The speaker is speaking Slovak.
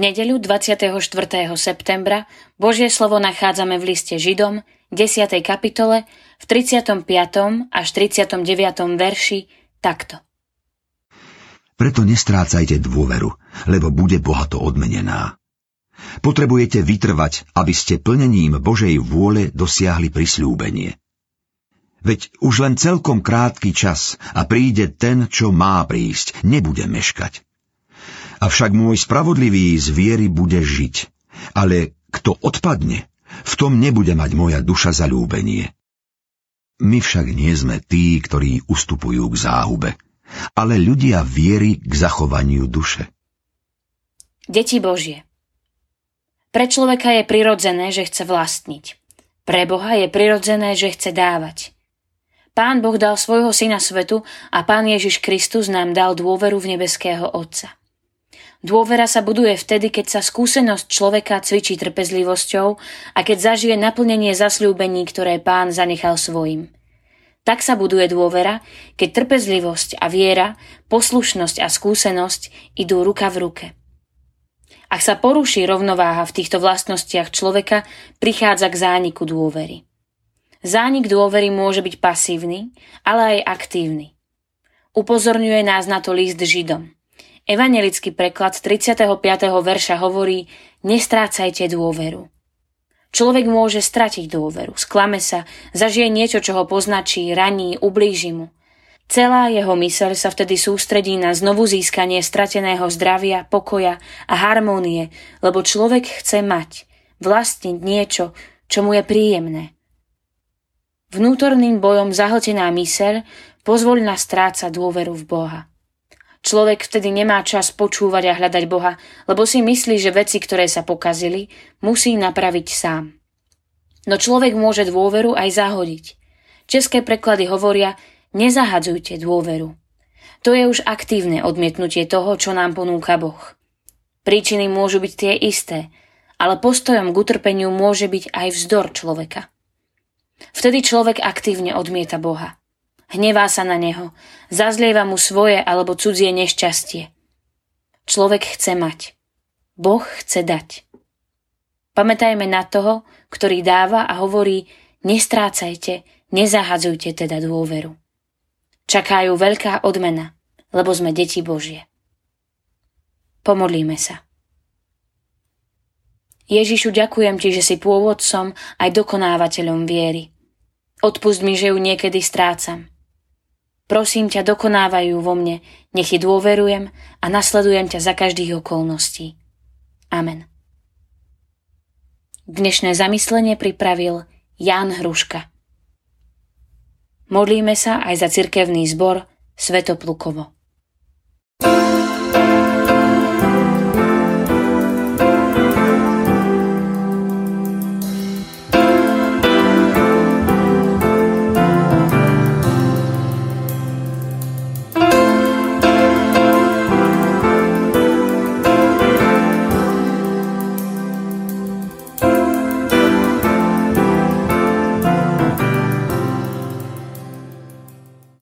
nedeľu 24. septembra Božie slovo nachádzame v liste Židom, 10. kapitole, v 35. až 39. verši takto. Preto nestrácajte dôveru, lebo bude bohato odmenená. Potrebujete vytrvať, aby ste plnením Božej vôle dosiahli prisľúbenie. Veď už len celkom krátky čas a príde ten, čo má prísť, nebude meškať. Avšak môj spravodlivý z viery bude žiť. Ale kto odpadne, v tom nebude mať moja duša zalúbenie. My však nie sme tí, ktorí ustupujú k záhube, ale ľudia viery k zachovaniu duše. Deti Božie Pre človeka je prirodzené, že chce vlastniť. Pre Boha je prirodzené, že chce dávať. Pán Boh dal svojho syna svetu a Pán Ježiš Kristus nám dal dôveru v nebeského Otca. Dôvera sa buduje vtedy, keď sa skúsenosť človeka cvičí trpezlivosťou a keď zažije naplnenie zasľúbení, ktoré pán zanechal svojim. Tak sa buduje dôvera, keď trpezlivosť a viera, poslušnosť a skúsenosť idú ruka v ruke. Ak sa poruší rovnováha v týchto vlastnostiach človeka, prichádza k zániku dôvery. Zánik dôvery môže byť pasívny, ale aj aktívny. Upozorňuje nás na to list Židom – Evangelický preklad 35. verša hovorí Nestrácajte dôveru. Človek môže stratiť dôveru, sklame sa, zažije niečo, čo ho poznačí, raní, ublíži mu. Celá jeho myseľ sa vtedy sústredí na znovu získanie strateného zdravia, pokoja a harmónie, lebo človek chce mať, vlastniť niečo, čo mu je príjemné. Vnútorným bojom zahltená myseľ pozvoľná stráca dôveru v Boha. Človek vtedy nemá čas počúvať a hľadať Boha, lebo si myslí, že veci, ktoré sa pokazili, musí napraviť sám. No človek môže dôveru aj zahodiť. České preklady hovoria, nezahadzujte dôveru. To je už aktívne odmietnutie toho, čo nám ponúka Boh. Príčiny môžu byť tie isté, ale postojom k utrpeniu môže byť aj vzdor človeka. Vtedy človek aktívne odmieta Boha. Hnevá sa na neho, zazlieva mu svoje alebo cudzie nešťastie. Človek chce mať. Boh chce dať. Pamätajme na toho, ktorý dáva a hovorí nestrácajte, nezahadzujte teda dôveru. Čakajú veľká odmena, lebo sme deti Božie. Pomodlíme sa. Ježišu, ďakujem ti, že si pôvodcom aj dokonávateľom viery. Odpust mi, že ju niekedy strácam. Prosím ťa, dokonávajú vo mne, nech ti dôverujem a nasledujem ťa za každých okolností. Amen. Dnešné zamyslenie pripravil Ján Hruška. Modlíme sa aj za cirkevný zbor Svetoplukovo.